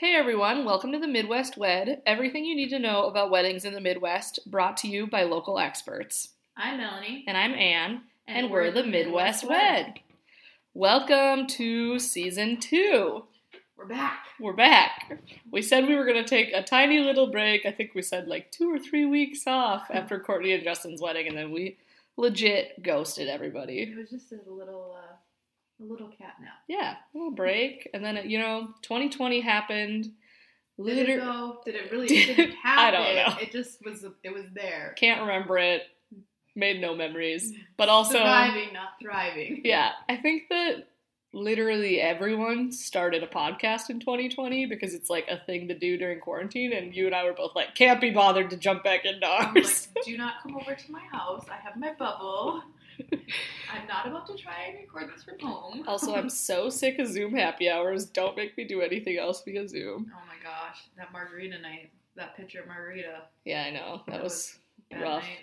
Hey everyone, welcome to the Midwest Wed. Everything you need to know about weddings in the Midwest, brought to you by local experts. I'm Melanie. And I'm Anne, and, we're the Midwest Wed. Welcome to season two. We're back. We're back. We said we were going to take a tiny little break. I think we said like two or three weeks off after Courtney and Justin's wedding, and then we legit ghosted everybody. It was just a little, uh, a little cat nap. Yeah, a little break, and then you know, 2020 happened. Did it go? Did it really? Did- It didn't I don't know. It just was. It was there. Can't remember it. Made no memories, but also surviving, not thriving. Yeah, I think that literally everyone started a podcast in 2020 because it's like a thing to do during quarantine, and you and I were both like, can't be bothered to jump back into ours. like, do not come over to my house. I have my bubble. I'm not about to try and record this from home. also, I'm so sick of Zoom happy hours. Don't make me do anything else via Zoom. Oh my gosh, that margarita night. That picture of margarita. Yeah, I know that, That was, Bad rough. night.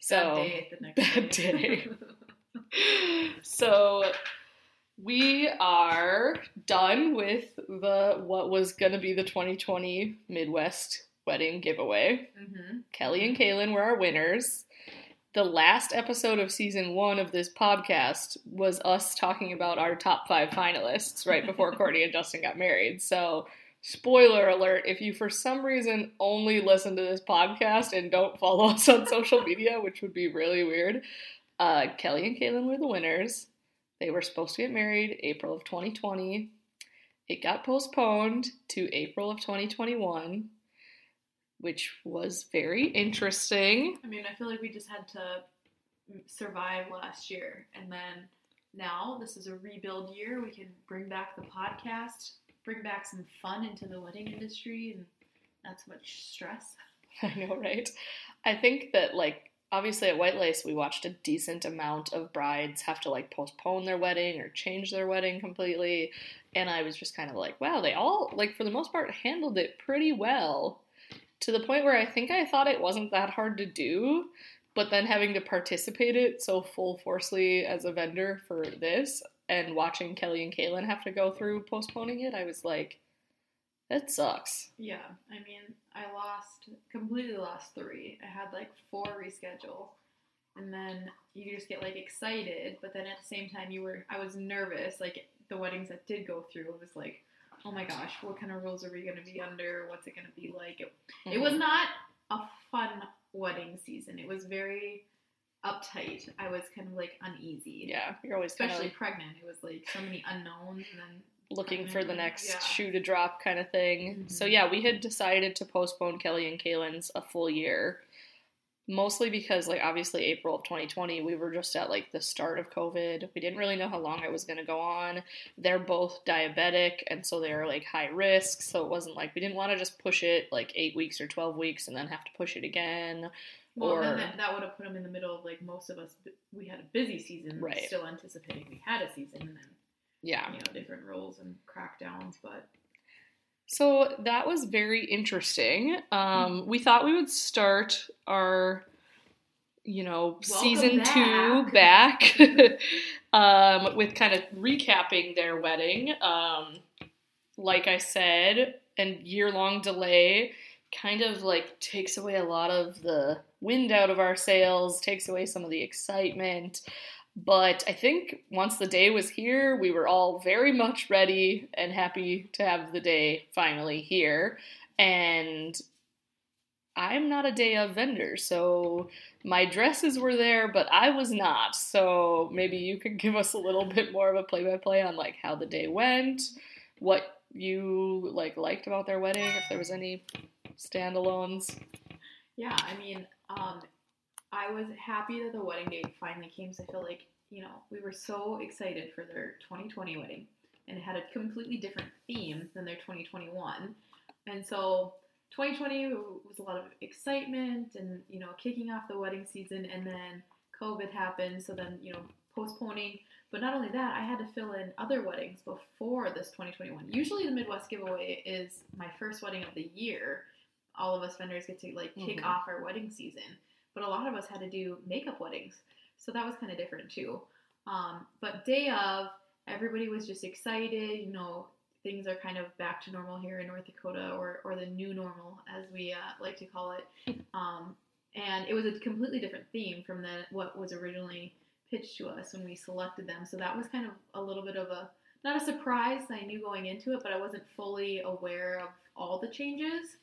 so. bad day the next bad day. day. so we are done with the what was going to be the 2020 Midwest wedding giveaway. hmm Kelly and Kaylin were our winners. The last episode of season one of this podcast was us talking about our top five finalists right before Courtney and Justin got married. So, spoiler alert if you for some reason only listen to this podcast and don't follow us on social media, which would be really weird, uh, Kelly and Kaylin were the winners. They were supposed to get married April of 2020. It got postponed to April of 2021 which was very interesting. I mean, I feel like we just had to survive last year, and then now this is a rebuild year. We can bring back the podcast, bring back some fun into the wedding industry, and not so much stress. I know, right? I think that, like, obviously at White Lace, we watched a decent amount of brides have to, like, postpone their wedding or change their wedding completely. And I was just kind of like, wow, they all, like, for the most part, handled it pretty well to the point where I think I thought it wasn't that hard to do. But then having to participate it so full forcefully as a vendor for this and watching Kelly and Kaylin have to go through postponing it, I was like, that sucks. Yeah, I mean, I lost completely lost three. I had like four reschedule, and then you just get like excited, but then at the same time, you were I was nervous. Like the weddings that did go through, it was like, oh my gosh, what kind of rules are we going to be under? What's it going to be like? It, it was not a fun wedding season. It was very uptight. I was kind of like uneasy. Yeah, you're always kind Especially pregnant. It was like so many unknowns and then looking for the next yeah. shoe to drop kind of thing. So Mhm. yeah, we had decided to postpone Kelly and Kaylin's a full year. Mostly because like obviously April of 2020 we were just at like the start of COVID. We didn't really know how long it was going to go on. They're both diabetic and so they're like high risk, so it wasn't like we didn't want to just push it like 8 weeks or 12 weeks and then have to push it again. Well, or then that, that would have put them in the middle of like most of us. We had a busy season, Right. Still anticipating we had a season, and then Yeah. you know different rules and crackdowns. But So that was very interesting. Um, we thought we would start our, you know, season two back um, with kind of recapping their wedding. Um, like I said, and year long delay kind of like takes away a lot of the wind out of our sails, takes away some of the excitement. But I think once the day was here, we were all very much ready and happy to have the day finally here. And I'm not a day of vendor, so my dresses were there, but I was not. So maybe you could give us a little bit more of a play by play on like how the day went, what you like liked about their wedding, if there was any standalones. yeah, I mean, um, I was happy that the wedding date finally came. So I feel like you know we were so excited for their 2020 wedding, and it had a completely different theme than their 2021. And so 2020 was a lot of excitement and you know kicking off the wedding season, and then COVID happened. So then you know postponing. But not only that, I had to fill in other weddings before this 2021. Usually, the Midwest giveaway is my first wedding of the year. All of us vendors get to like kick Mhm. off our wedding season, but a lot of us had to do makeup weddings, so that was kind of different too. Um, but day of, everybody was just excited. You know, things are kind of back to normal here in North Dakota, or or the new normal as we uh, like to call it. Um, and it was a completely different theme from the what was originally pitched to us when we selected them. So that was kind of a little bit of a not a surprise. I knew going into it, but I wasn't fully aware of all the changes.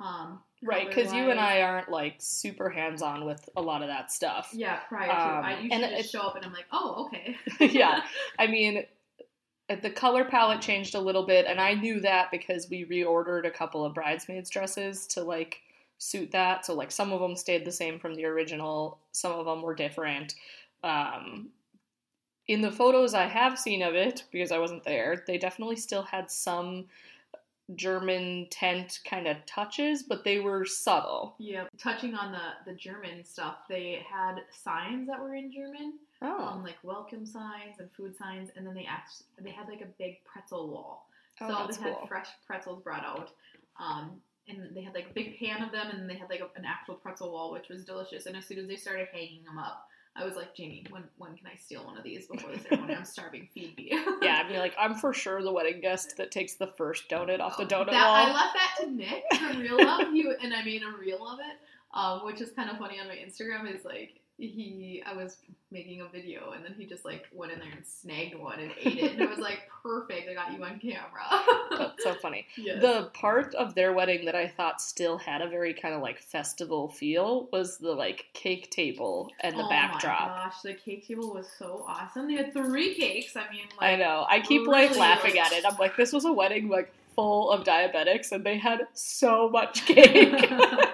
Um, right, because you and I aren't like super hands on with a lot of that stuff. Yeah, prior to um, I usually just show up and I'm like, oh, okay. yeah, I mean, the color palette changed a little bit, and I knew that because we reordered a couple of bridesmaids dresses to like suit that. So like some of them stayed the same from the original, some of them were different. Um, in the photos I have seen of it, because I wasn't there, they definitely still had some German tent kind of touches, but they were subtle. Yeah, touching on the the German stuff, they had signs that were in German, oh. um, like welcome signs and food signs, and then they act they had like a big pretzel wall. Oh, so they had cool. fresh pretzels brought out. Um, and they had like a big pan of them, and they had like a, an actual pretzel wall, which was delicious. And as soon as they started hanging them up, I was like, Jamie, when when can I steal one of these before the ceremony? I'm starving. Feed me. yeah, I'd be like, I'm for sure the wedding guest that takes the first donut off the donut that, wall. I left that to Nick from Real Love, you, and I made a reel of it, um, which is kind of funny on my Instagram. Is like he I was making a video and then he just like went in there and snagged one and ate it and it was like perfect I got you on camera. That's so funny. Yes. The part of their wedding that I thought still had a very kind of like festival feel was the like cake table and the oh backdrop. Oh my gosh, the cake table was so awesome. They had three cakes. I mean, like, I know. I keep really like laughing at it. I'm like, this was a wedding like full of diabetics and they had so much cake.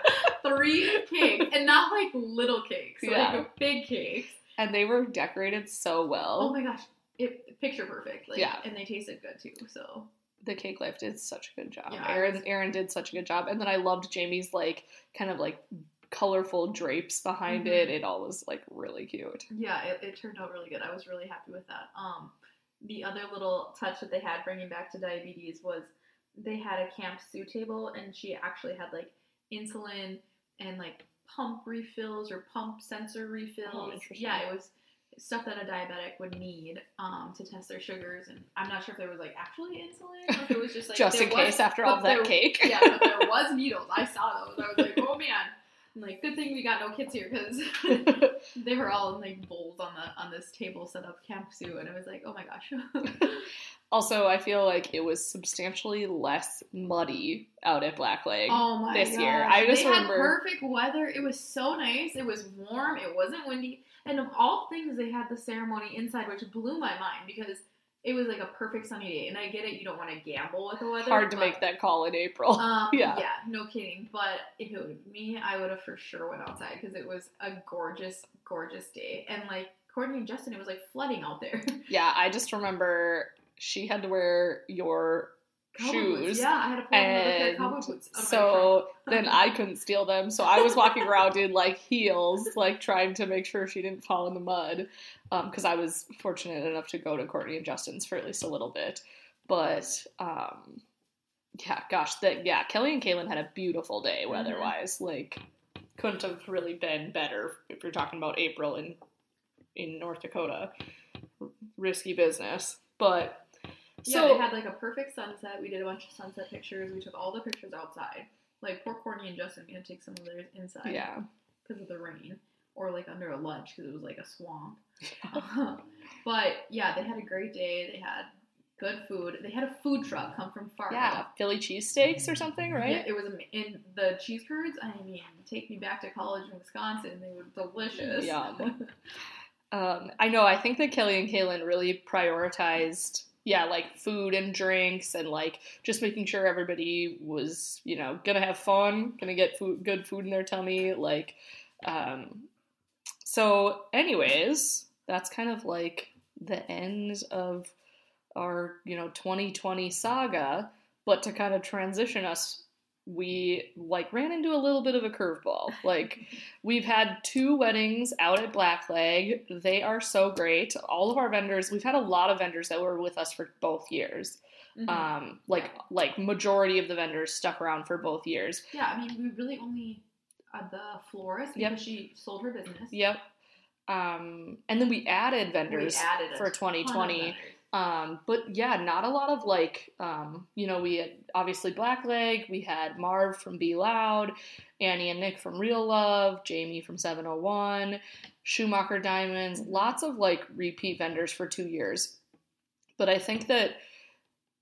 Three cakes and not like little cakes, yeah. like big cakes. And they were decorated so well. Oh my gosh, it picture perfect. Like, yeah, and they tasted good too. So the cake life did such a good job. Yeah, Aaron. Aaron did such a good job, and then I loved Jamie's like kind of like colorful drapes behind mm-hmm. it. It all was like really cute. Yeah, it, it turned out really good. I was really happy with that. Um, the other little touch that they had bringing back to diabetes was they had a Camp Sioux table, and she actually had like insulin and like pump refills or pump sensor refills. Oh, yeah, it was stuff that a diabetic would need um, to test their sugars. And I'm not sure if there was like actually insulin or if it was just like just in was, case after all that there, cake. yeah, but there was needles. I saw those. I was like, oh man. I'm like, good thing we got no kids here because they were all in like bowls on the on this table set up Camp Sioux, and it was like, oh my gosh. Also, I feel like it was substantially less muddy out at Blackleg oh this gosh. year. I just they remember had perfect weather. It was so nice. It was warm. It wasn't windy. And of all things, they had the ceremony inside, which blew my mind because it was like a perfect sunny day. And I get it, you don't want to gamble with the weather. Hard to but, make that call in April. Um, yeah, yeah, no kidding. But if it was me, I would have for sure went outside because it was a gorgeous, gorgeous day. And like Courtney and Justin, it was like flooding out there. Yeah, I just remember she had to wear your cowboy shoes. Boots. Yeah, I had to pull and cowboy boots. So then I couldn't steal them. So I was walking around in like heels, like trying to make sure she didn't fall in the mud. Because um, I was fortunate enough to go to Courtney and Justin's for at least a little bit. But um, yeah, gosh, that yeah, Kelly and Kaylin had a beautiful day mm-hmm. weather-wise. Mm-hmm. Like, couldn't have really been better if you're talking about April in in North Dakota. Risky business, but yeah, so, they had like a perfect sunset. We did a bunch of sunset pictures. We took all the pictures outside. Like poor Courtney and Justin, had to take some of theirs inside. Yeah. Because of the rain, or like under a ledge because it was like a swamp. but yeah, they had a great day. They had good food. They had a food truck come from far. Yeah, Philly cheesesteaks or something, right? Yeah, it was in the cheese curds. I mean, take me back to college in Wisconsin. They were delicious. Yum. um, I know. I think that Kelly and Kaylin really prioritized yeah, like food and drinks and like just making sure everybody was, you know, gonna have fun, gonna get food, good food in their tummy. Like, um, so, anyways, that's kind of like the end of our, you know, 2020 saga. But to kind of transition us we like ran into a little bit of a curveball. Like we've had two weddings out at Blackleg. They are so great. All of our vendors, we've had a lot of vendors that were with us for both years. Mm-hmm. Um, like like majority of the vendors stuck around for both years. Yeah, I mean we really only uh, the florist because yep. she sold her business. Yep. Um, and then we added vendors we added for 2020 Um, but yeah, not a lot of like, um, you know, we had obviously Blackleg, we had Marv from Be Loud, Annie and Nick from Real Love, Jamie from 701, Schumacher Diamonds, lots of like repeat vendors for two years. But I think that,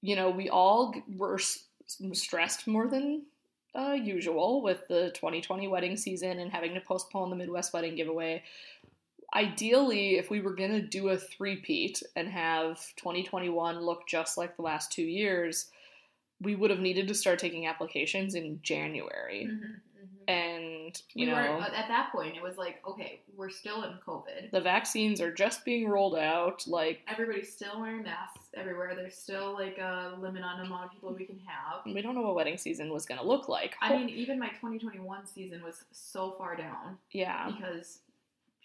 you know, we all were stressed more than uh, usual with the 2020 wedding season and having to postpone the Midwest wedding giveaway ideally, if we were going to do a three-peat and have 2021 look just like the last two years, we would have needed to start taking applications in January. Mm-hmm, mm-hmm. And, you we know. Were, at that point, it was like, okay, we're still in COVID. The vaccines are just being rolled out. Like. Everybody's still wearing masks everywhere. There's still, like, a limit on the amount of people we can have. We don't know what wedding season was going to look like. I mean, even my 2021 season was so far down. Yeah. Because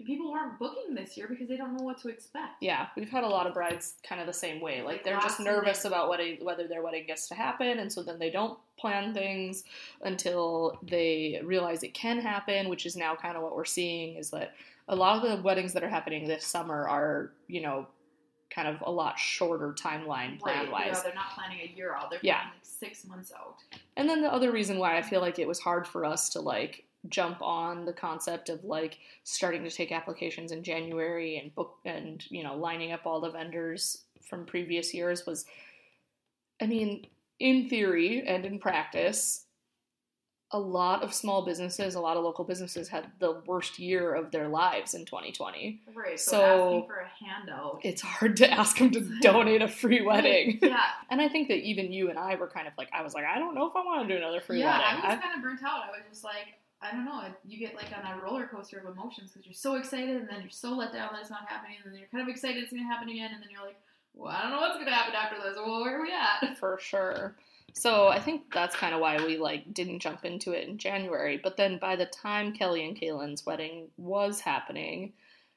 people aren't booking this year because they don't know what to expect. Yeah, we've had a lot of brides kind of the same way. Like they're just nervous about what whether their wedding gets to happen, and so then they don't plan things until they realize it can happen, which is now kind of what we're seeing is that a lot of the weddings that are happening this summer are, you know, kind of a lot shorter timeline plan wise. Right. they're not planning a year out. They're yeah. planning like six months out. And then the other reason why I feel like it was hard for us to like jump on the concept of like starting to take applications in January and book and you know lining up all the vendors from previous years was I mean in theory and in practice a lot of small businesses, a lot of local businesses had the worst year of their lives in 2020. Right. So, so asking for a handout. It's hard to ask them to donate a free wedding. yeah. And I think that even you and I were kind of like, I was like, I don't know if I want to do another free yeah, wedding. I was kind of burnt out. I was just like, I don't know. You get like on a roller coaster of emotions because you're so excited and then you're so let down that it's not happening, and then you're kind of excited it's going to happen again, and then you're like, well, I don't know what's going to happen after this. Well, where are we at? For sure. So I think that's kind of why we like didn't jump into it in January. But then by the time Kelly and Kaylin's wedding was happening,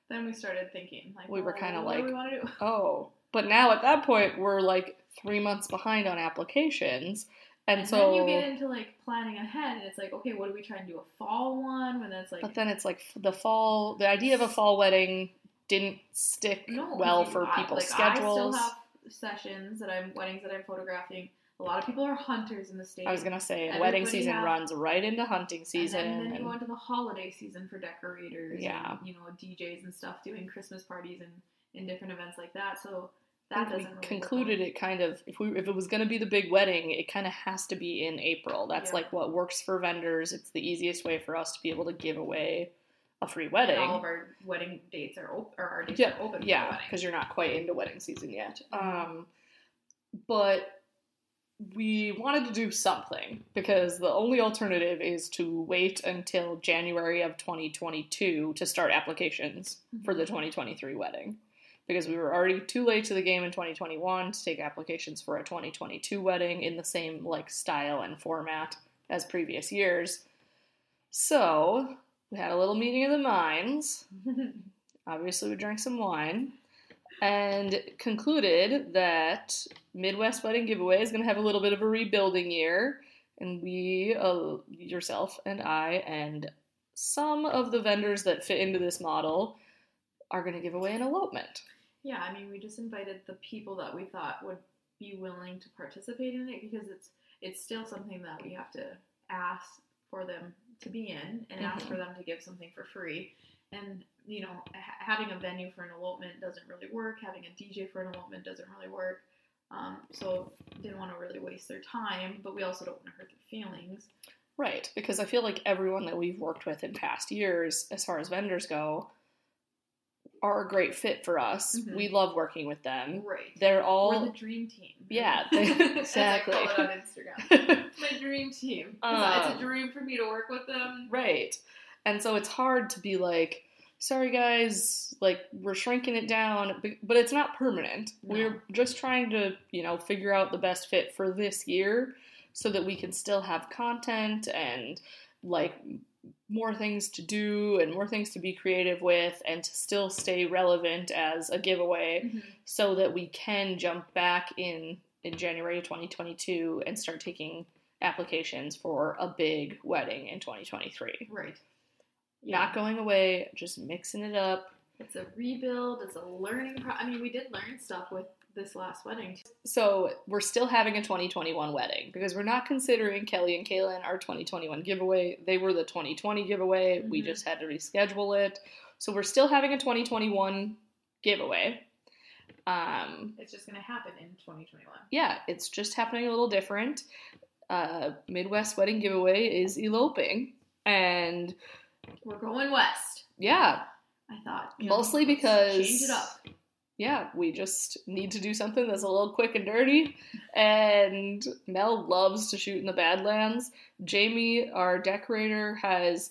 then we started thinking like we were kind of like, oh. But now at that point we're like three months behind on applications. And, and so then you get into like planning ahead, and it's like, okay, what do we try and do a fall one? When that's like, but then it's like the fall. The idea of a fall wedding didn't stick no, well for people's like, schedules. I still have sessions that I'm weddings that I'm photographing. A lot of people are hunters in the state. I was gonna say, wedding season has, runs right into hunting season, and then, then you go into the holiday season for decorators. Yeah, and, you know, DJs and stuff doing Christmas parties and in different events like that. So that. We really concluded it kind of if we if it was going to be the big wedding, it kind of has to be in April. That's yeah. like what works for vendors. It's the easiest way for us to be able to give away a free wedding. And all of our wedding dates are open, or our dates yeah, are open. Yeah, because you're not quite into wedding season yet. Um, but we wanted to do something because the only alternative is to wait until January of 2022 to start applications mm-hmm. for the 2023 wedding because we were already too late to the game in 2021 to take applications for a 2022 wedding in the same like style and format as previous years. So, we had a little meeting of the minds. Obviously, we drank some wine and concluded that Midwest Wedding Giveaway is going to have a little bit of a rebuilding year. And we, uh, yourself and I, and some of the vendors that fit into this model are going to give away an elopement. Yeah, I mean, we just invited the people that we thought would be willing to participate in it because it's it's still something that we have to ask for them to be in and mm-hmm. ask for them to give something for free. And you know, ha- having a venue for an elopement doesn't really work. Having a DJ for an elopement doesn't really work. Um, so didn't want to really waste their time, but we also don't want to hurt their feelings. Right, because I feel like everyone that we've worked with in past years, as far as vendors go, are a great fit for us. Mm-hmm. We love working with them. Right. They're all We're the dream team. Yeah, they, exactly. I call it on Instagram. My dream team. Um, it's a dream for me to work with them. Right. And so it's hard to be like, sorry guys, like we're shrinking it down, but it's not permanent. No. We're just trying to, you know, figure out the best fit for this year so that we can still have content and like more things to do and more things to be creative with and to still stay relevant as a giveaway mm-hmm. so that we can jump back in in January 2022 and start taking applications for a big wedding in 2023. Right. Yeah. Not going away, just mixing it up. It's a rebuild, it's a learning pro- I mean, we did learn stuff with this last wedding. So we're still having a 2021 wedding because we're not considering Kelly and Kaylin our 2021 giveaway. They were the 2020 giveaway. We Mhm. just had to reschedule it. So we're still having a 2021 giveaway. Um, It's just gonna happen in 2021. yeah, it's just happening a little different. Uh, Midwest wedding giveaway is eloping, and We're going west. yeah, I thought know, Mostly because- change it up. Yeah, we just need to do something that's a little quick and dirty. And Mel loves to shoot in the Badlands. Jamie, our decorator, has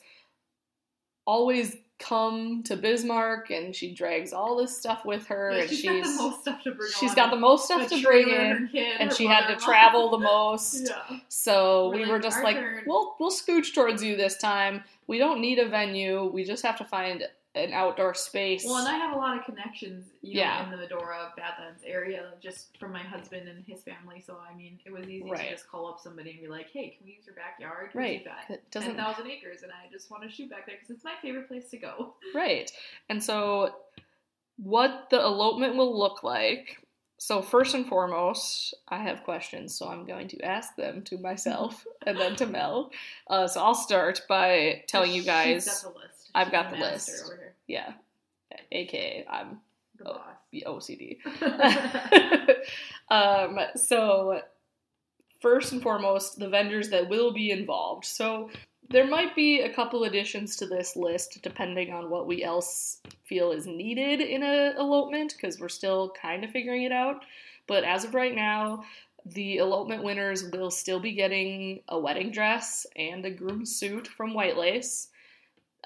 always come to Bismarck and she drags all this stuff with her Yeah, and she's she's got the most stuff to bring. she's got the most stuff to bring in kid, and she had to travel the most. Yeah. So We're we like, were just like, turn." we'll we'll scooch towards you this time. We don't need a venue. We just have to find an outdoor space. Well, and I have a lot of connections, you know, Yeah. in the Medora Badlands area, just from my husband and his family. So I mean, it was easy Right. to just call up somebody and be like, "Hey, can we use your backyard? Right. We've got It doesn't thousand acres, and I just want to shoot back there because it's my favorite place to go." Right. And so, what the elopement will look like. So, first and foremost, I have questions, so I'm going to ask them to myself and then to Mel. Uh, so, I'll start by telling you guys, got the list. I've got the list. Over here. yeah, aka I'm the OCD. um, so, first and foremost, the vendors that will be involved. So, there might be a couple additions to this list depending on what we else feel is needed in a elopement because we're still kind of figuring it out. But as of right now, the elopement winners will still be getting a wedding dress and a groom suit from White Lace.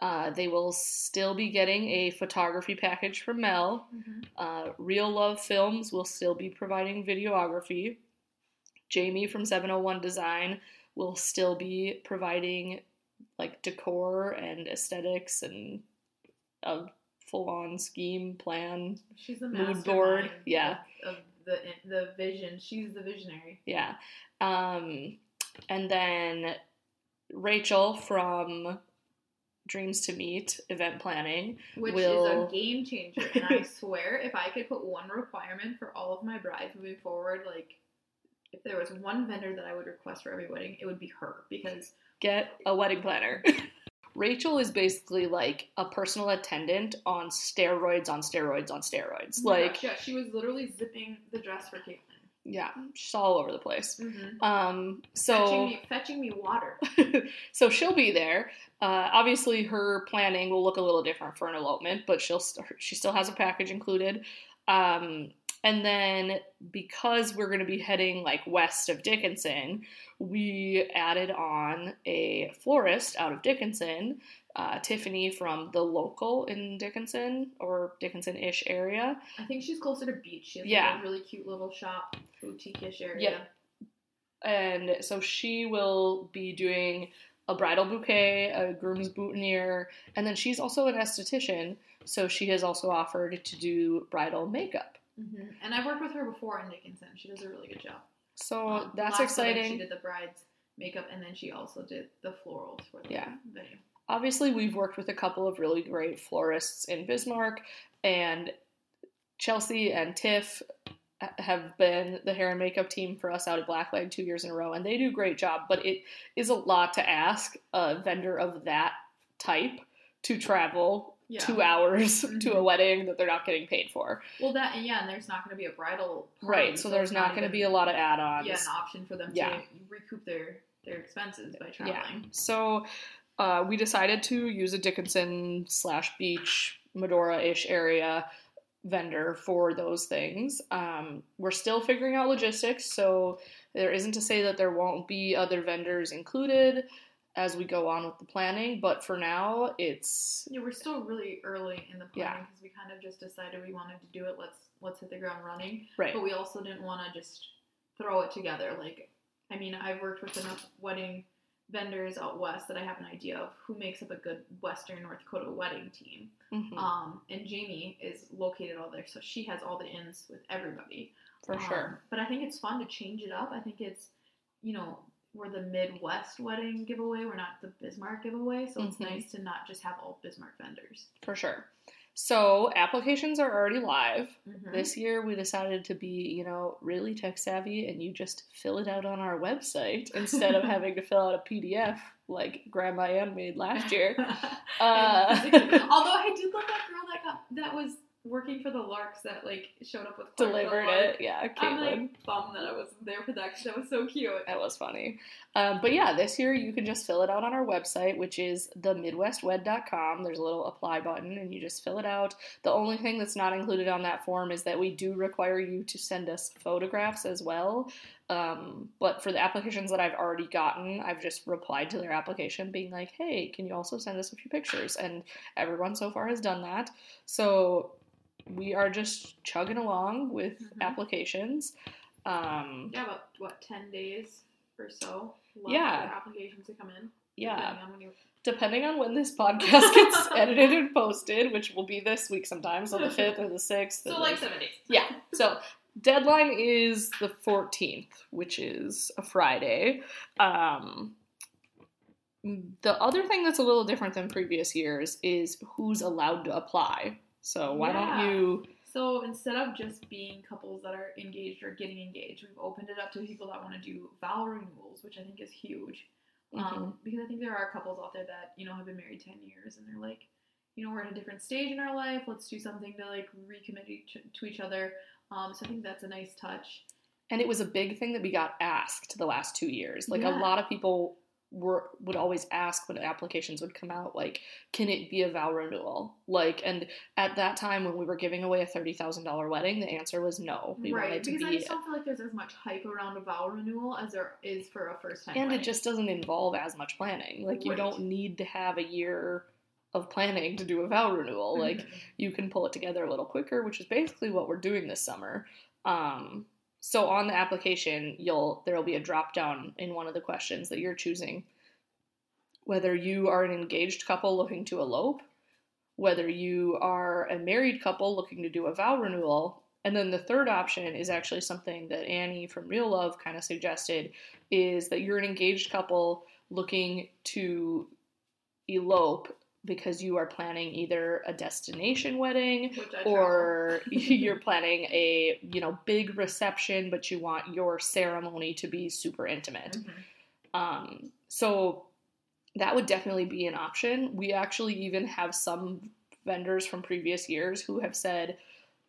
Uh, they will still be getting a photography package from Mel. Mhm. Uh, Real Love Films will still be providing videography. Jamie from 701 Design will still be providing like decor and aesthetics and a full on scheme plan. She's the Mood board, yeah. of, of the the vision. She's the visionary. Yeah. Um, and then Rachel from Dreams to Meet event planning. which will- is a game changer. And I swear, if I could put one requirement for all of my brides moving forward, like if there was one vendor that I would request for every wedding, it would be her because get a wedding planner. Rachel is basically like a personal attendant on steroids, on steroids, on steroids. Like, yeah, she was literally zipping the dress for Caitlin. Yeah, she's all over the place. Mm-hmm. Um, fetching so, me, fetching me water. so she'll be there. Uh, obviously, her planning will look a little different for an elopement, but she'll st- she still has a package included. Um, and then because we're going to be heading like west of Dickinson, we added on a florist out of Dickinson, uh, Tiffany from the local in Dickinson or Dickinson-ish area. I think she's closer to beach. She has Yeah. like a really cute little shop, boutique-ish area. Yeah. And so she will be doing a bridal bouquet, a groom's boutonniere, and then she's also an esthetician, so she has also offered to do bridal makeup. Hmm And I've worked with her before in Dickinson. She does a really good job. So Um, that's exciting. She did the bride's makeup, and then she also did the florals for the Yeah. venue. Obviously, we've worked with a couple of really great florists in Bismarck, and Chelsea and Tiff have been the hair and makeup team for us out at Blackleg two years in a row, and they do a great job. But it is a lot to ask a vendor of that type to travel Yeah. two hours to a Mhm. wedding that they're not getting paid for. Well, that and yeah, and there's not going to be a bridal party, Right, so there's it's not going to be a lot of add-ons. yeah an option for them Yeah. to recoup their their expenses by traveling. Yeah. So uh, we decided to use a Dickinson slash beach Medora ish area vendor for those things. Um, we're still figuring out logistics, so there isn't to say that there won't be other vendors included as we go on with the planning, but for now it's Yeah, we're still really early in the planning because we kind of just decided we wanted to do it. Let's let's hit the ground running. right. But we also didn't want to just throw it together. Like, I mean, I've worked with enough wedding vendors out west that I have an idea of who makes up a good Western North Dakota wedding team. Mhm, Um, and Jamie is located all there, so she has all the ins with everybody. for Um, sure. But I think it's fun to change it up. I think it's, you know, we're the Midwest wedding giveaway. We're not the Bismarck giveaway, so it's Mhm. nice to not just have all Bismarck vendors. For sure. So applications are already live. Mhm. This year we decided to be, you know, really tech savvy and you just fill it out on our website instead of having to fill out a PDF like Grandma Ann made last year. Uh, Although I do love that girl that got that was working for the Larks that like showed up with Clark Delivered it, yeah, I'm Caitlin. like bummed that I wasn't there for that because that was so cute. That was funny. Um, but yeah, this year you can just fill it out on our website, which is themidwestwed.com. There's a little apply button and you just fill it out. The only thing that's not included on that form is that we do require you to send us photographs as well. Um, but for the applications that I've already gotten, I've just replied to their application being like, hey, can you also send us a few pictures? And everyone so far has done that. So we are just chugging along with Mhm. applications. Um, Yeah, about what ten days or so. Yeah. for applications to come in. yeah. depending on you- depending on when this podcast gets edited and posted, which will be this week sometimes on the fifth or the sixth. So or like seven days. yeah. So deadline is the fourteenth, which is a Friday. Um, the other thing that's a little different than previous years is who's allowed to apply. So why Yeah. don't you? So instead of just being couples that are engaged or getting engaged, we've opened it up to people that want to do vow renewals, which I think is huge. Mm-hmm. Um, because I think there are couples out there that you know have been married ten years and they're like, you know, we're at a different stage in our life. Let's do something to like recommit each, to each other. Um, so I think that's a nice touch. And it was a big thing that we got asked the last two years. Like a lot of people were would always ask when applications would come out, like, can it be a vow renewal? Like, and at that time when we were giving away a thirty thousand dollar wedding, the answer was no. We right, wanted to because I be, just don't feel like there's as much hype around a vow renewal as there is for a first time. and it just doesn't involve as much planning. Like, you Right. don't need to have a year of planning to do a vow renewal. Like, you can pull it together a little quicker, which is basically what we're doing this summer. Um, so on the application, you'll there'll be a drop down in one of the questions that you're choosing. Whether you are an engaged couple looking to elope, whether you are a married couple looking to do a vow renewal, and then the third option is actually something that Annie from Real Love kind of suggested is that you're an engaged couple looking to elope because you are planning either a destination wedding or you're planning a you know big reception but you want your ceremony to be super intimate Mhm. um, so that would definitely be an option we actually even have some vendors from previous years who have said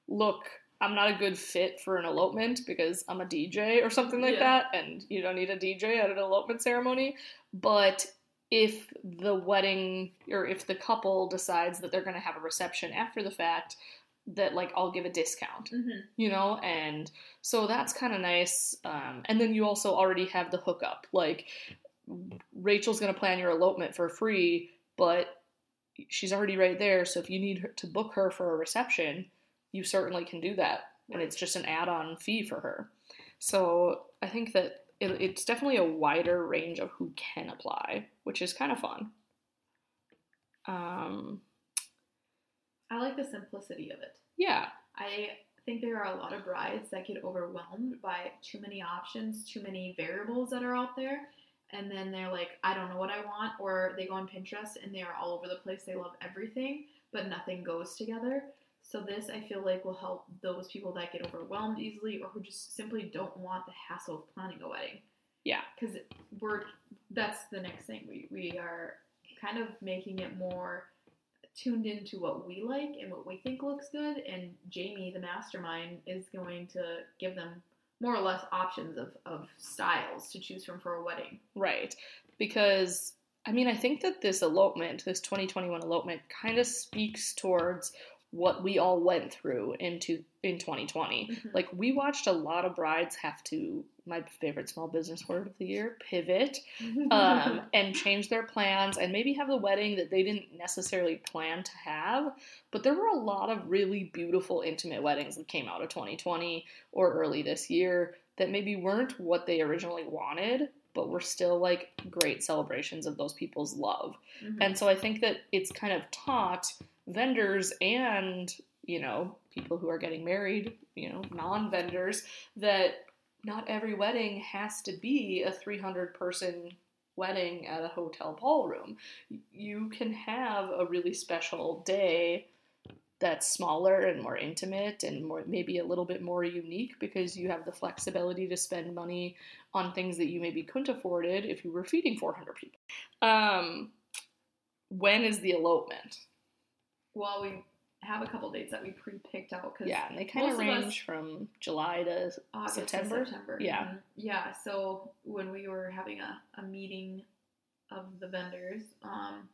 look i'm not a good fit for an elopement because i'm a dj or something like Yeah. that and you don't need a dj at an elopement ceremony but if the wedding or if the couple decides that they're going to have a reception after the fact that like i'll give a discount Mhm. you know? And so that's kind of nice um, and then you also already have the hookup. Like rachel's going to plan your elopement for free but she's already right there so if you need her to book her for a reception you certainly can do that and it's just an add-on fee for her. So i think that it, it's definitely a wider range of who can apply which is kind of fun um, I like the simplicity of it. yeah I think there are a lot of brides that get overwhelmed by too many options, too many variables that are out there. And then they're like, I don't know what I want. Or they go on Pinterest and they are all over the place. They love everything, but nothing goes together. So, this I feel like will help those people that get overwhelmed easily or who just simply don't want the hassle of planning a wedding. Yeah. Because we're, that's the next thing. We, we are kind of making it more tuned into what we like and what we think looks good and jamie the mastermind is going to give them more or less options of, of styles to choose from for a wedding Right. Because I mean, I think that this elopement, this 2021 elopement kind of speaks towards what we all went through into in 2020. Mhm. Like we watched a lot of brides have to my favorite small business word of the year, pivot, um, and change their plans and maybe have the wedding that they didn't necessarily plan to have. But there were a lot of really beautiful intimate weddings that came out of 2020 or early this year that maybe weren't what they originally wanted, but were still like great celebrations of those people's love. Mhm. And so I think that it's kind of taught vendors and, you know, people who are getting married, you know, non vendors, that not every wedding has to be a 300 person wedding at a hotel ballroom. You can have a really special day that's smaller and more intimate and more maybe a little bit more unique because you have the flexibility to spend money on things that you maybe couldn't afford it if you were feeding 400 people. Um, when is the elopement? Well, we have a couple dates that we pre-picked out because Yeah, they kind of range from July to August September? To September. Yeah. Mhm. Yeah. So when we were having a, a meeting of the vendors, um,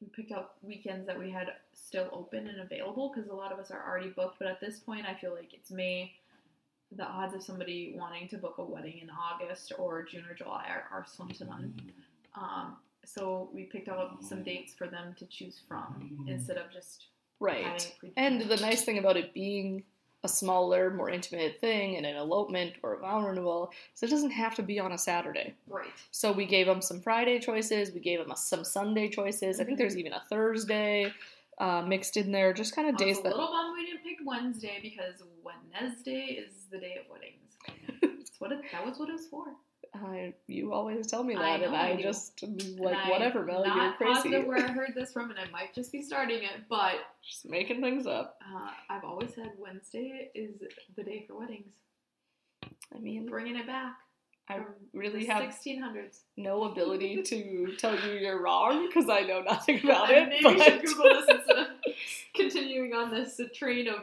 we picked out weekends that we had still open and available because a lot of us are already booked. But at this point, I feel like it's May. The odds of somebody wanting to book a wedding in August or June or July are, are slim to none. Um, so we picked out some dates for them to choose from instead of just right. having a pre- And the nice thing about it being a smaller, more intimate thing and an elopement or a vow renewal So it doesn't have to be on a Saturday. right. So we gave them some Friday choices, we gave them a, some Sunday choices. I think there's even a Thursday uh, mixed in there, just kind of days was a that. little bummed we didn't pick Wednesday because Wednesday is the day of weddings. That's what it, that was what it was for. I, you always tell me that, know and I I just am And like, whatever, Mel, you're Not crazy. positive where I heard this from, and I might just be starting it, but Just making things up. uh, I've always said Wednesday is the day for weddings. I mean, Bringing it back. I really have 1600s. no ability to tell you you're wrong because I know nothing about I it. maybe but should Google this instead of continuing on this train of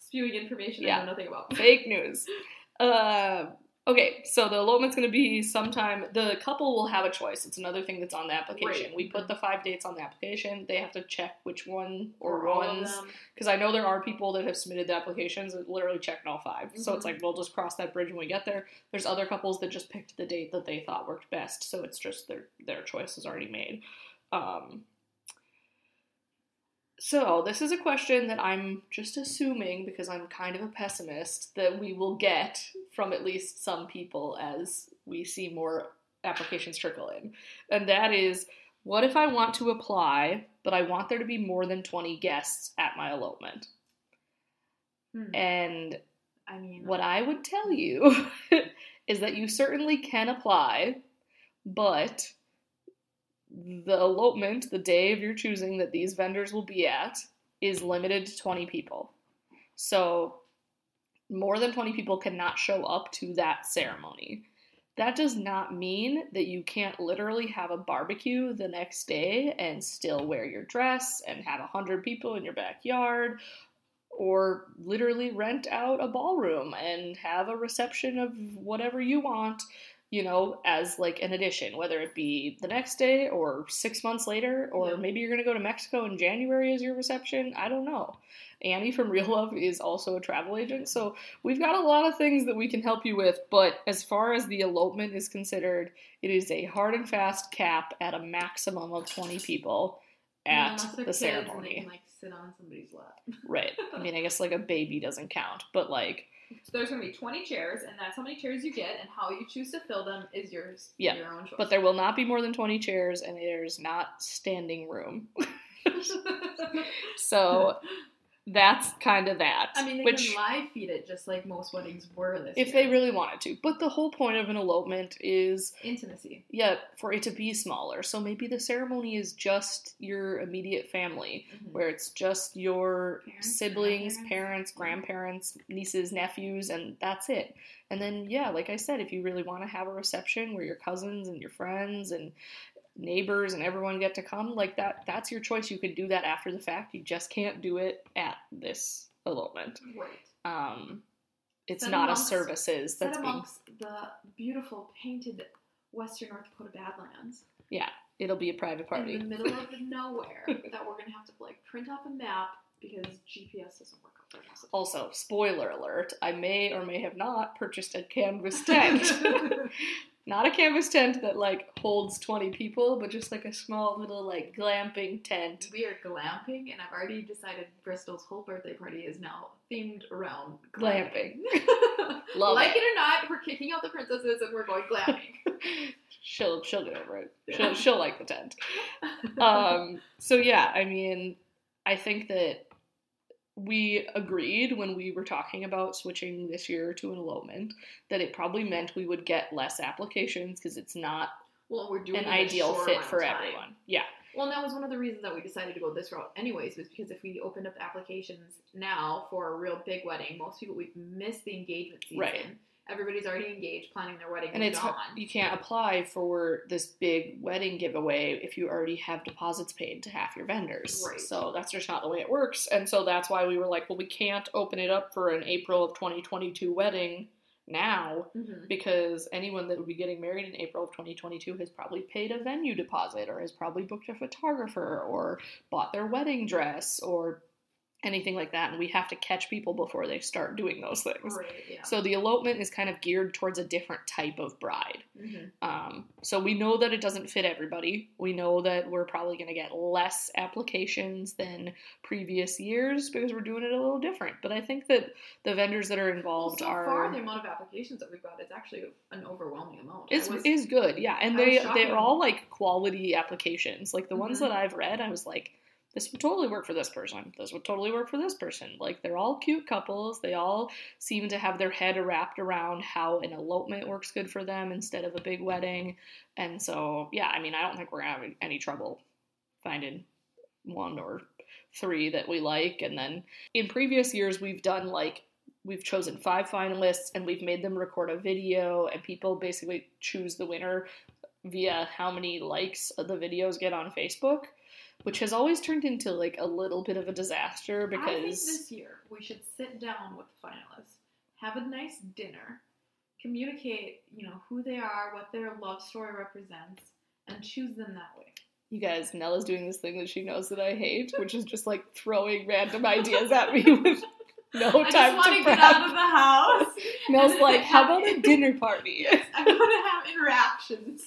spewing information I know nothing about. fake news. Uh, okay, so the element's going to be sometime. The couple will have a choice. It's another thing that's on the application. Right. We put the five dates on the application. They have to check which one or, ones. Because I know there are people that have submitted the applications that literally checked all 5 So it's Mhm. like we'll just cross that bridge when we get there. There's other couples that just picked the date that they thought worked best. So it's just their their choice is already made. Um, so this is a question that I'm just assuming because I'm kind of a pessimist that we will get from at least some people as we see more applications trickle in. And that is what if I want to apply, but I want there to be more than 20 guests at my elopement? Hmm. And I mean, what I would tell you is that you certainly can apply, but the elopement, the day of your choosing that these vendors will be at, is limited to 20 people. So more than 20 people cannot show up to that ceremony. That does not mean that you can't literally have a barbecue the next day and still wear your dress and have 100 people in your backyard or literally rent out a ballroom and have a reception of whatever you want, you know, as like an addition, whether it be the next day or six months later, or Yeah. maybe you're going to go to Mexico in January as your reception. I don't know. Annie from Real Love is also a travel agent, so we've got a lot of things that we can help you with. But as far as the elopement is considered, it is a hard and fast cap at a maximum of 20 people at the kids And they ceremony. can like sit on somebody's lap. Right. I mean, I guess like a baby doesn't count, but like, So there's gonna be 20 chairs, and that's how many chairs you get, and how you choose to fill them is yours. Yeah, your own choice. but there will not be more than 20 chairs and there's not standing room. So that's kind of that. I mean, they which, can live feed it just like most weddings were this if year. they really wanted to. But the whole point of an elopement is, intimacy. yeah, for it to be smaller. So maybe the ceremony is just your immediate family, Mhm. where it's just your Parents, siblings, grandparents. parents, grandparents, nieces, nephews, and that's it. And then, yeah, like I said, if you really want to have a reception where your cousins and your friends and neighbors and everyone get to come, like that, that's your choice. You could do that after the fact. You just can't do it at this elopement. Right. Um, it's Set not a services that's being. amongst the beautiful painted Western North Dakota Badlands yeah It'll be a private party. in the middle of nowhere that we're gonna have to like print off a map because GPS doesn't work out there. most of the Also, spoiler alert, I may or may have not purchased a canvas tent. not a canvas tent that like holds 20 people, but just like a small little like glamping tent. we are glamping, and I've already decided Bristol's whole birthday party is now themed around Glamping. glamping. Love like it. it or not, we're kicking out the princesses and we're going glamping. She'll she'll get over it. She'll she'll like the tent. Um so yeah, I mean, I think that we agreed when we were talking about switching this year to an elopement that it probably meant we would get less applications because it's not well, we're doing an it in a ideal fit for everyone. Yeah. Well, that was one of the reasons that we decided to go this route, anyways, was because if we opened up applications now for a real big wedding, most people would miss the engagement season. Right. Everybody's already engaged, planning their wedding, and it's gone. you can't apply for this big wedding giveaway if you already have deposits paid to half your vendors. Right. So that's just not the way it works. And so that's why we were like, well, we can't open it up for an April of 2022 wedding now Mhm. because anyone that would be getting married in April of 2022 has probably paid a venue deposit or has probably booked a photographer or bought their wedding dress or anything like that and we have to catch people before they start doing those things. Right. Yeah. So the elopement is kind of geared towards a different type of bride. Mhm. Um, so we know that it doesn't fit everybody. We know that we're probably going to get less applications than previous years because we're doing it a little different. But I think that the vendors that are Well, involved so are far, the amount of applications that we've got is actually an overwhelming amount. It's was- is good, yeah. And I they they're all like quality applications. Like the ones Mhm. that I've read, I was like, this would totally work for this person. This would totally work for this person. Like they're all cute couples. They all seem to have their head wrapped around how an elopement works good for them instead of a big wedding. And so, yeah, I mean, I don't think we're having any trouble finding one or three that we like. And then in previous years, we've done like we've chosen five finalists and we've made them record a video, and people basically choose the winner via how many likes the videos get on Facebook, which has always turned into like a little bit of a disaster I think because this year we should sit down with the finalists, have a nice dinner, communicate, you know, who they are, what their love story represents, and choose them that way. you guys, Nella's doing this thing that she knows that I hate, which is just like throwing random ideas at me with no time I just want to to get out of the house. Mel's like, how about a dinner party? I want to have interactions.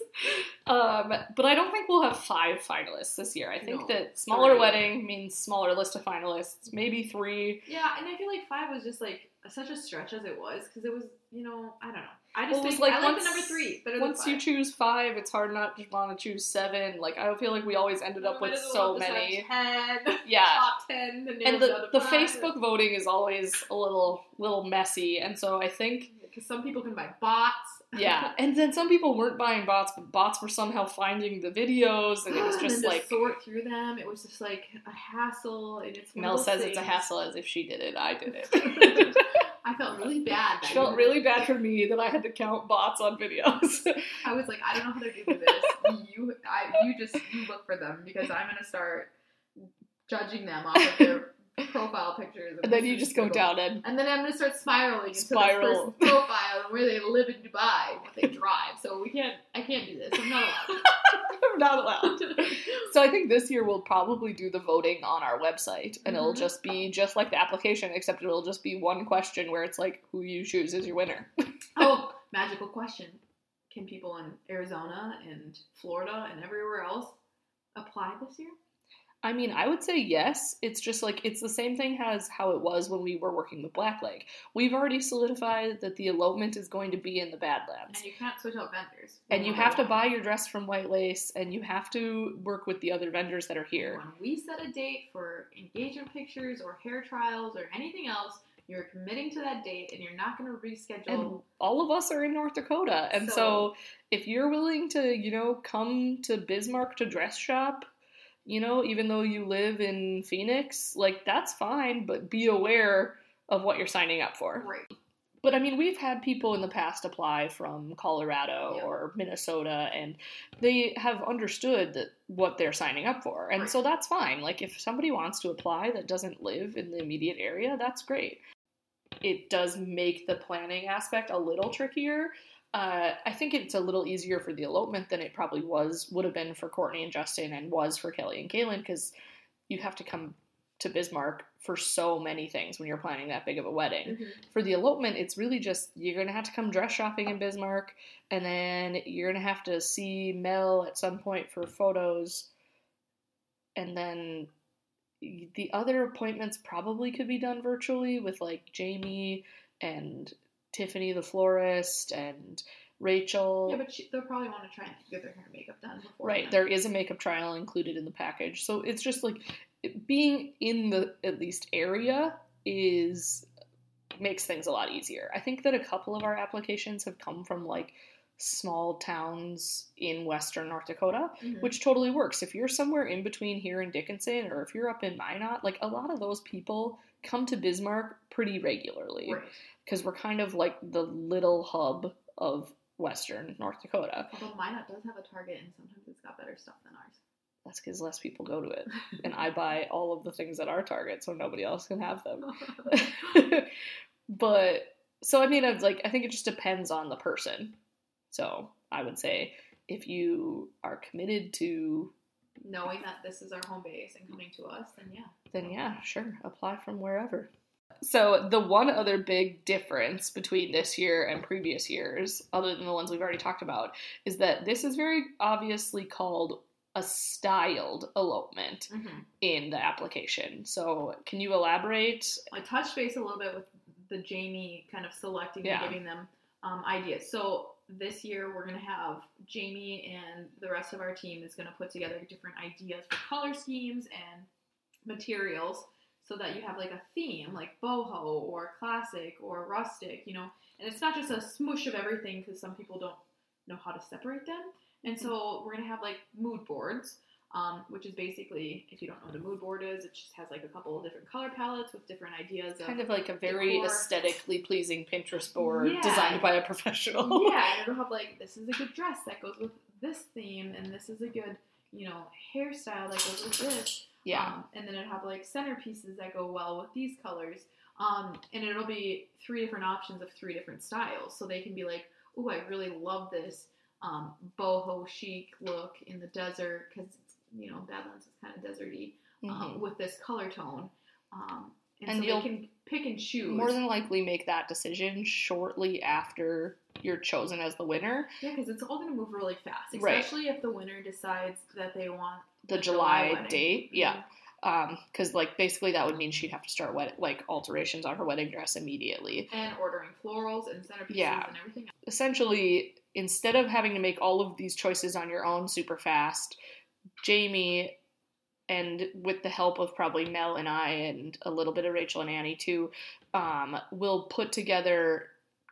Um, but I don't think we'll have five finalists this year. I think No, that smaller three. wedding means smaller list of finalists, maybe three. Yeah, and I feel like five was just like such a stretch as it was because it was, you know, I don't know. I just Well, think like I like once- the number three better Once you choose five, it's hard not to want to choose seven. Like I feel like we always ended up with so many. ten, Yeah. top ten, the And the, the Facebook voting is always a little little messy, and so I think because some people can buy bots. yeah. And then some people weren't buying bots, but bots were somehow finding the videos, and it was just like sort through them. It was just like a hassle, and it's Mel says it's a hassle as if she did it. I did it. I felt really bad. It that felt really bad for me that I had to count bots on videos. I was like, I don't know how to do this. You, I, you just you look for them because I'm gonna start judging them off of their profile pictures. and then you just go down and And then I'm gonna start spiraling into Spiral. this person's profile and where they live in Dubai, and what they drive. So we can't. I can't do this. I'm not allowed. I'm not allowed. So I think this year we'll probably do the voting on our website, and it'll Mhm. just be just like the application, except it'll just be one question where it's like who you choose is your winner. oh, magical question: Can people in Arizona and Florida and everywhere else apply this year? I mean, I would say yes. It's just like it's the same thing as how it was when we were working with Black Lake. We've already solidified that the elopement is going to be in the Badlands. And you can't switch out vendors. And you have to buy your dress from White Lace, and you have to work with the other vendors that are here. When we set a date for engagement pictures or hair trials or anything else, you're committing to that date, and you're not going to reschedule. And all of us are in North Dakota. And so, So- if you're willing to, you know, come to Bismarck to dress shop, you know, even though you live in Phoenix, like that's fine, but be aware of what you're signing up for. right. But I mean, we've had people in the past apply from Colorado or Minnesota, and they have understood that what they're signing up for, and Right. so that's fine. Like if somebody wants to apply that doesn't live in the immediate area, that's great. It does make the planning aspect a little trickier. Uh, I think it's a little easier for the elopement than it probably was would have been for Courtney and Justin and was for Kelly and Kaylin because you have to come to Bismarck for so many things when you're planning that big of a wedding Mhm. for the elopement, it's really just you're gonna have to come dress shopping in Bismarck, and then you're gonna have to see Mel at some point for photos, and then the other appointments probably could be done virtually with like Jamie and Tiffany the florist and Rachel. Yeah, but she, they'll probably want to try and get their hair and makeup done before. Right, then. there is a makeup trial included in the package. So it's just like being in the at least area is makes things a lot easier. I think that a couple of our applications have come from like small towns in western North Dakota, Mhm. which totally works. If you're somewhere in between here and Dickinson, or if you're up in Minot, like a lot of those people come to Bismarck pretty regularly Right. Because we're kind of like the little hub of western North Dakota. Although Minot does have a Target, and sometimes it's got better stuff than ours. That's because less people go to it, and I buy all of the things at our Target, so nobody else can have them. but so I mean, it's like I think it just depends on the person. So I would say if you are committed to, Knowing that this is our home base and coming to us, then yeah. then yeah, sure, apply from wherever. So the one other big difference between this year and previous years, other than the ones we've already talked about, is that this is very obviously called a styled elopement in the application. So can you elaborate? I touched base a little bit with the Jamie kind of selecting Yeah. and giving them um, ideas. So this year we're gonna have Jamie and the rest of our team is gonna put together different ideas for color schemes and materials so that you have like a theme like boho or classic or rustic, you know. And it's not just a smoosh of everything because some people don't know how to separate them. And so we're gonna have like mood boards um, which is basically, if you don't know what a mood board is, it just has like a couple of different color palettes with different ideas. Of, Kind of like a very decor. aesthetically pleasing Pinterest board Yeah. designed by a professional. yeah, and it'll have like this is a good dress that goes with this theme, and this is a good, you know, hairstyle that goes with this. Yeah. Um, and then it'll have like centerpieces that go well with these colors. Um, and it'll be three different options of three different styles. So they can be like, oh, I really love this um, boho chic look in the desert because, you know, Badlands is kind of deserty um, with this color tone. Um, and, And so you'll can pick and choose. More than likely make that decision shortly after you're chosen as the winner. yeah, because it's all going to move really fast, Right. especially if the winner decides that they want The the July, wedding. date. Yeah. Mhm. Um, because like basically that would mean she'd have to start wed- like alterations on her wedding dress immediately. And ordering florals and centerpieces Yeah. and everything. Essentially, instead of having to make all of these choices on your own super fast, Jamie and with the help of probably Mel and I and a little bit of Rachel and Annie too, um, will put together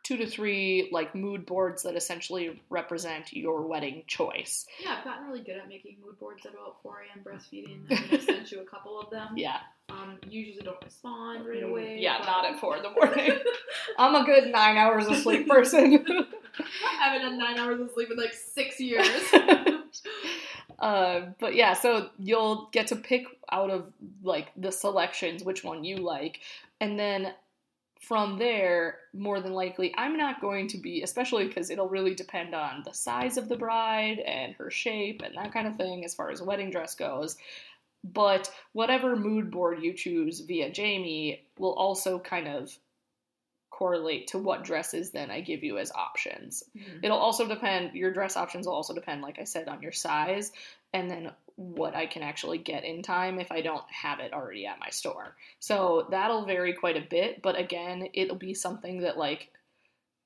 two to three like mood boards that essentially represent your wedding choice. Yeah, I've gotten really good at making mood boards at about 4 a.m. breastfeeding. I mean, I've sent you a couple of them. Yeah. Um, usually don't respond right away. Yeah, but- not at four in the morning. I'm a good nine hours of sleep person. I haven't had nine hours of sleep in like six years. uh, but yeah, so you'll get to pick out of like the selections which one you like, and then from there, more than likely, I'm not going to be, especially because it'll really depend on the size of the bride and her shape and that kind of thing as far as wedding dress goes. But whatever mood board you choose via Jamie will also kind of correlate to what dresses then I give you as options. Mhm. It'll also depend, your dress options will also depend, like I said, on your size and then what I can actually get in time if I don't have it already at my store. So that'll vary quite a bit, but again, it'll be something that like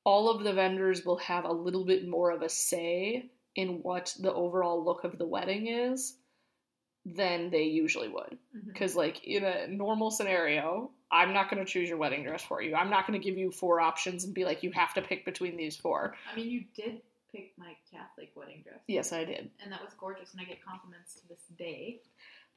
all of the vendors will have a little bit more of a say in what the overall look of the wedding is than they usually would. Mm-hmm. Because, like, in a normal scenario, I'm not going to choose your wedding dress for you. I'm not going to give you four options and be like, you have to pick between these four. I mean, you did pick my Catholic wedding dress. Yes, I did. And that was gorgeous, and I get compliments to this day.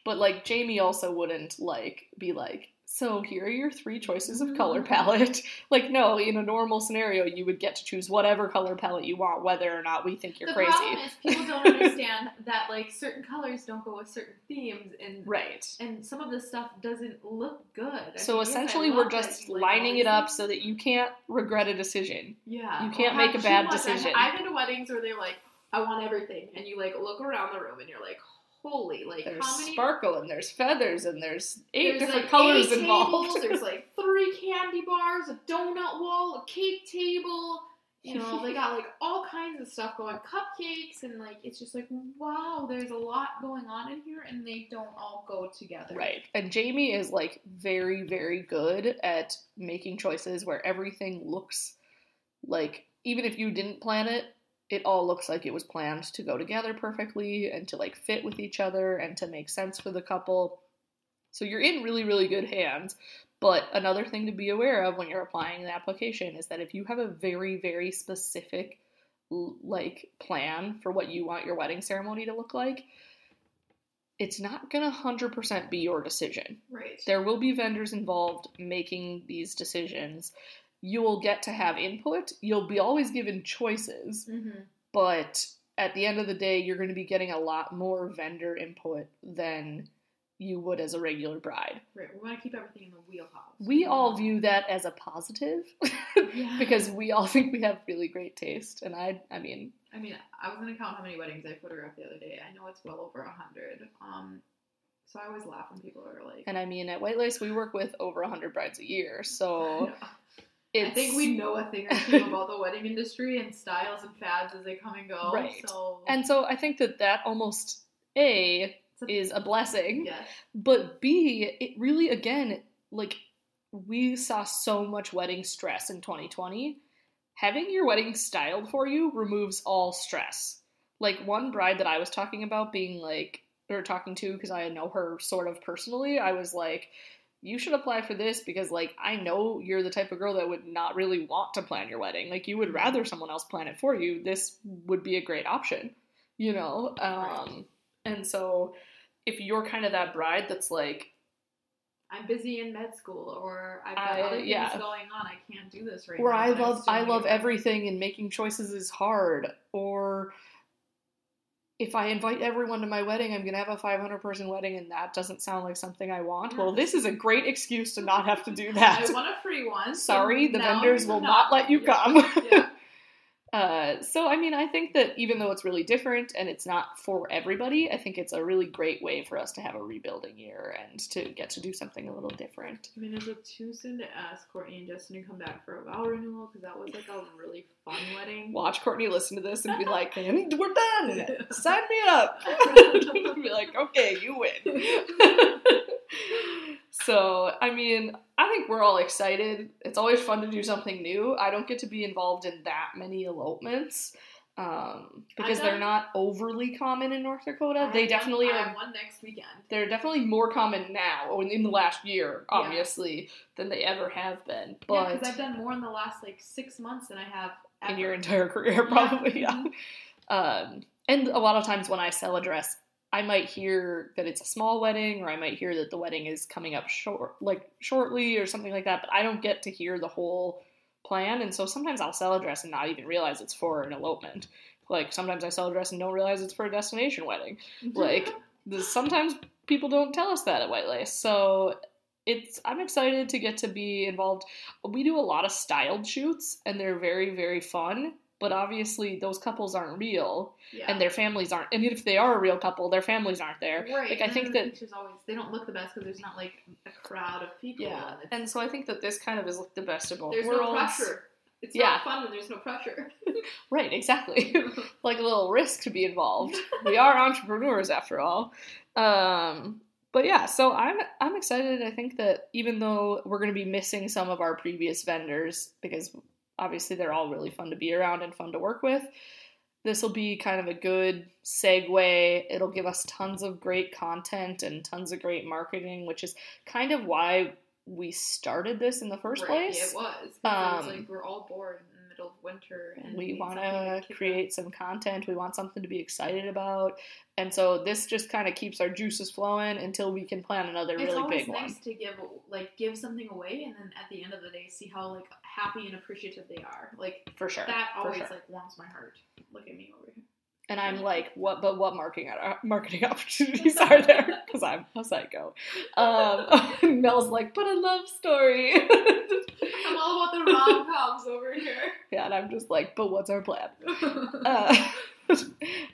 But, like, Jamie also wouldn't, like, be like, so here are your three choices of color mm. palette. like, no, in a normal scenario, you would get to choose whatever color palette you want, whether or not we think you're the crazy. problem is people don't understand that like certain colors don't go with certain themes, and Right. and some of this stuff doesn't look good. I So essentially, we're just like lining it up so that you can't regret a decision. yeah, you can't make a bad decision. I've been to weddings where they're like, I want everything, and you like look around the room and you're like, holy, like There's how many? sparkle and there's feathers and there's eight There's different like colors eight involved. Tables, there's like three candy bars, a donut wall, a cake table. You know, they got like all kinds of stuff going, cupcakes, and like it's just like wow, there's a lot going on in here, and they don't all go together. Right. And Jamie is like very, very good at making choices where everything looks like, even if you didn't plan it, it all looks like it was planned to go together perfectly and to like fit with each other and to make sense for the couple. So you're in really, really good hands. But another thing to be aware of when you're applying the application is that if you have a very, very specific like plan for what you want your wedding ceremony to look like, it's not going to 100% be your decision. Right. There will be vendors involved making these decisions. You will get to have input. You'll be always given choices, Mm-hmm. but at the end of the day, you're going to be getting a lot more vendor input than you would as a regular bride. Right. We want to keep everything in the wheelhouse. We all view that as a positive Yeah. because we all think we have really great taste. And I, I mean, I mean, I was gonna count how many weddings I photographed the other day. I know it's well over a hundred. Um, so I always laugh when people are like, and I mean, at White Lace, we work with over a 100 brides a year. So it's. I think we know a thing or two about the wedding industry and styles and fads as they come and go. Right. So And so I think that that almost, A, a- is a blessing. yes. But B, it really, again, like, we saw so much wedding stress in 2020. Having your wedding styled for you removes all stress. Like, one bride that I was talking about being like, or talking to, because I know her sort of personally, I was like, you should apply for this because, like, I know you're the type of girl that would not really want to plan your wedding. Like, you would rather someone else plan it for you. This would be a great option, you know? Um, and so, if you're kind of that bride that's like, I'm busy in med school, or I've got I- other things yeah. going on. I can't do this right or now. Or I love I love everything and making choices is hard or if I invite everyone to my wedding, I'm gonna have a 500 person wedding, and that doesn't sound like something I want. Well, this is a great excuse to not have to do that. I want a free one. so Sorry, the vendors will not let you Yeah. come. Yeah. Uh, so, I mean, I think that even though it's really different and it's not for everybody, I think it's a really great way for us to have a rebuilding year and to get to do something a little different. I mean, is it too soon to ask Courtney and Justin to come back for a vow renewal? Because that was like a really fun wedding. Watch Courtney listen to this and be like, "And we're done. Sign me up. be like, okay, you win. So, I mean, I think we're all excited. It's always fun to do something new. I don't get to be involved in that many elopements um, because they're not overly common in North Dakota. I They definitely one, I are. have one next weekend. They're definitely more common now, or in the last year, Yeah. obviously, than they ever have been. yeah, because I've done more in the last like six months than I have in your entire career, probably. Yeah. Mhm. Um, and a lot of times when I sell a dress, I might hear that it's a small wedding, or I might hear that the wedding is coming up short, like shortly, or something like that. But I don't get to hear the whole plan, and so sometimes I'll sell a dress and not even realize it's for an elopement. Like sometimes I sell a dress and don't realize it's for a destination wedding. Like sometimes people don't tell us that at White Lace, so it's I'm excited to get to be involved. We do a lot of styled shoots, and they're very very fun. But obviously, those couples aren't real, yeah. and their families aren't. And if they are a real couple, their families aren't there. Right. Like I think that pictures always they don't look the best because there's not like a crowd of people. yeah, and and so I think that this kind of is like the best of both there's worlds. no pressure. It's Yeah. not fun when there's no pressure. Right, exactly. like a little risk to be involved. we are entrepreneurs after all. Um, but yeah, so I'm I'm excited. I think that even though we're going to be missing some of our previous vendors because obviously they're all really fun to be around and fun to work with, this will be kind of a good segue. It'll give us tons of great content and tons of great marketing, which is kind of why we started this in the first Right, place. It was. 'cause it was Um, like we're all bored middle of winter, and we want to create some content we want something to be excited about and so this just kind of keeps our juices flowing until we can plan another It's really big nice one to give like give something away, and then at the end of the day, see how like happy and appreciative they are. Like for sure that always sure. like warms my heart. Look at me over here. And i'm like what but what marketing marketing opportunities are there? Because i'm a psycho. Um mel's like but a love story. I'm all about the rom coms over here. yeah and i'm just like but what's our plan? Uh,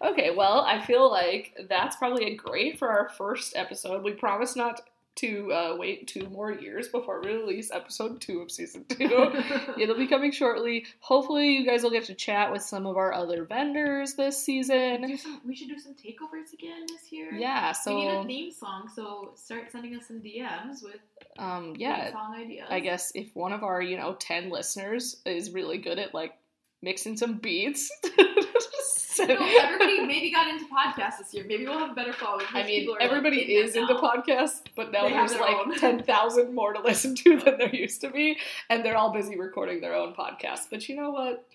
okay, well, I feel like that's probably a great for our first episode. We promise not to uh, wait two more years before we release episode two of season two. It'll be coming shortly. Hopefully, you guys will get to chat with some of our other vendors this season. some, we should do some takeovers again this year. Yeah, so we need a theme song, so start sending us some DMs with um, yeah, song ideas. I guess if one of our you know ten listeners is really good at like mixing some beats. No, everybody maybe got into podcasts this year. Maybe we'll have a better following. I mean, people are, like, everybody is into now. podcasts, but now They there's like own. 10,000 more to listen to than there used to be, and they're all busy recording their own podcasts. But you know what?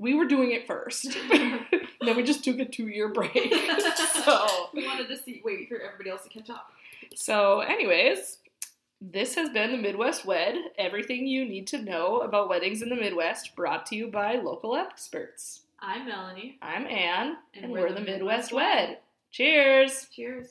we were doing it first. then we just took a two year break. so we wanted to see wait for everybody else to catch up. So, anyways, this has been the Midwest Wed. Everything you need to know about weddings in the Midwest, brought to you by local experts. I'm Melanie. I'm Anne, and, and we're, we're, the Midwest, Midwest Wed. Wed. Cheers. Cheers.